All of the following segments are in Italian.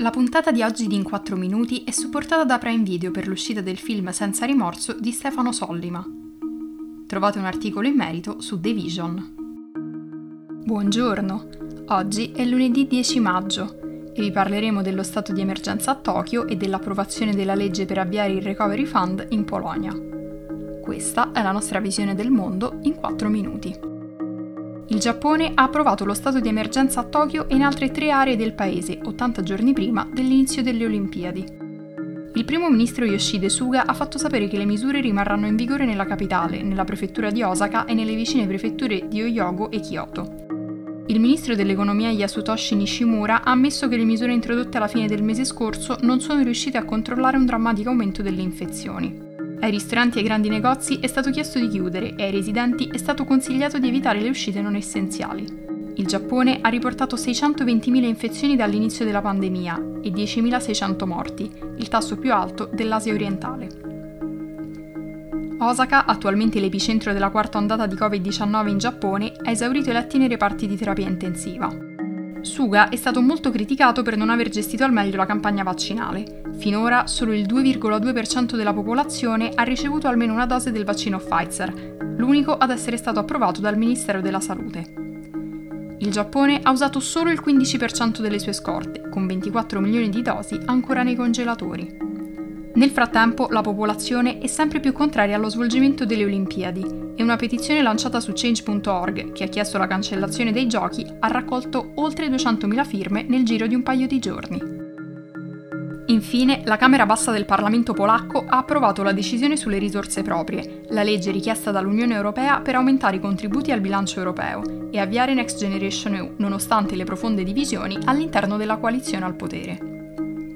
La puntata di oggi di In 4 Minuti è supportata da Prime Video per l'uscita del film Senza rimorso di Stefano Sollima. Trovate un articolo in merito su The Vision. Buongiorno, oggi è lunedì 10 maggio e vi parleremo dello stato di emergenza a Tokyo e dell'approvazione della legge per avviare il Recovery Fund in Polonia. Questa è la nostra visione del mondo in 4 minuti. Il Giappone ha approvato lo stato di emergenza a Tokyo e in altre tre aree del paese, 80 giorni prima dell'inizio delle Olimpiadi. Il primo ministro Yoshide Suga ha fatto sapere che le misure rimarranno in vigore nella capitale, nella prefettura di Osaka e nelle vicine prefetture di Oyogo e Kyoto. Il ministro dell'economia Yasutoshi Nishimura ha ammesso che le misure introdotte alla fine del mese scorso non sono riuscite a controllare un drammatico aumento delle infezioni. Ai ristoranti e ai grandi negozi è stato chiesto di chiudere e ai residenti è stato consigliato di evitare le uscite non essenziali. Il Giappone ha riportato 620.000 infezioni dall'inizio della pandemia e 10.600 morti, il tasso più alto dell'Asia orientale. Osaka, attualmente l'epicentro della quarta ondata di Covid-19 in Giappone, ha esaurito i letti nei reparti di terapia intensiva. Suga è stato molto criticato per non aver gestito al meglio la campagna vaccinale. Finora solo il 2,2% della popolazione ha ricevuto almeno una dose del vaccino Pfizer, l'unico ad essere stato approvato dal Ministero della Salute. Il Giappone ha usato solo il 15% delle sue scorte, con 24 milioni di dosi ancora nei congelatori. Nel frattempo la popolazione è sempre più contraria allo svolgimento delle Olimpiadi e una petizione lanciata su change.org, che ha chiesto la cancellazione dei giochi, ha raccolto oltre 200.000 firme nel giro di un paio di giorni. Infine, la Camera Bassa del Parlamento polacco ha approvato la decisione sulle risorse proprie, la legge richiesta dall'Unione Europea per aumentare i contributi al bilancio europeo e avviare Next Generation EU, nonostante le profonde divisioni all'interno della coalizione al potere.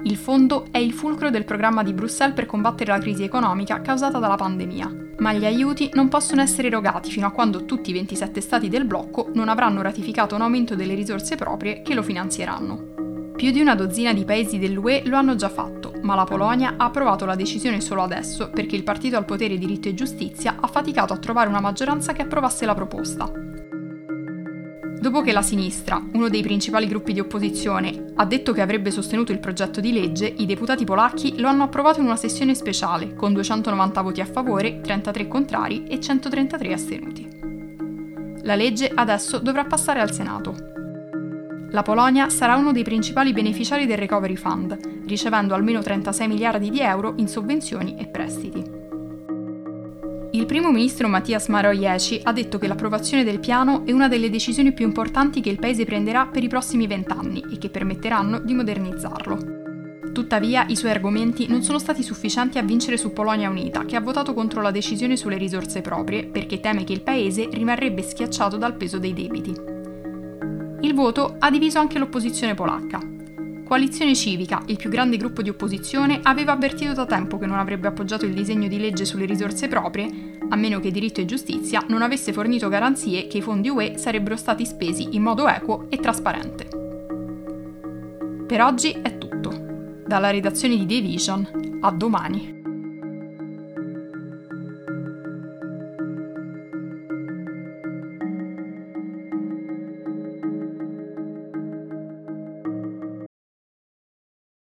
Il fondo è il fulcro del programma di Bruxelles per combattere la crisi economica causata dalla pandemia, ma gli aiuti non possono essere erogati fino a quando tutti i 27 stati del blocco non avranno ratificato un aumento delle risorse proprie che lo finanzieranno. Più di una dozzina di paesi dell'UE lo hanno già fatto, ma la Polonia ha approvato la decisione solo adesso perché il partito al potere diritto e giustizia ha faticato a trovare una maggioranza che approvasse la proposta. Dopo che la sinistra, uno dei principali gruppi di opposizione, ha detto che avrebbe sostenuto il progetto di legge, i deputati polacchi lo hanno approvato in una sessione speciale, con 290 voti a favore, 33 contrari e 133 astenuti. La legge adesso dovrà passare al Senato. La Polonia sarà uno dei principali beneficiari del Recovery Fund, ricevendo almeno 36 miliardi di euro in sovvenzioni e prestiti. Il primo ministro Mattias Maroieci ha detto che l'approvazione del piano è una delle decisioni più importanti che il paese prenderà per i prossimi vent'anni e che permetteranno di modernizzarlo. Tuttavia, i suoi argomenti non sono stati sufficienti a vincere su Polonia Unita, che ha votato contro la decisione sulle risorse proprie perché teme che il paese rimarrebbe schiacciato dal peso dei debiti. Il voto ha diviso anche l'opposizione polacca. Coalizione Civica, il più grande gruppo di opposizione, aveva avvertito da tempo che non avrebbe appoggiato il disegno di legge sulle risorse proprie, a meno che diritto e giustizia non avesse fornito garanzie che i fondi UE sarebbero stati spesi in modo equo e trasparente. Per oggi è tutto. Dalla redazione di The Vision, a domani.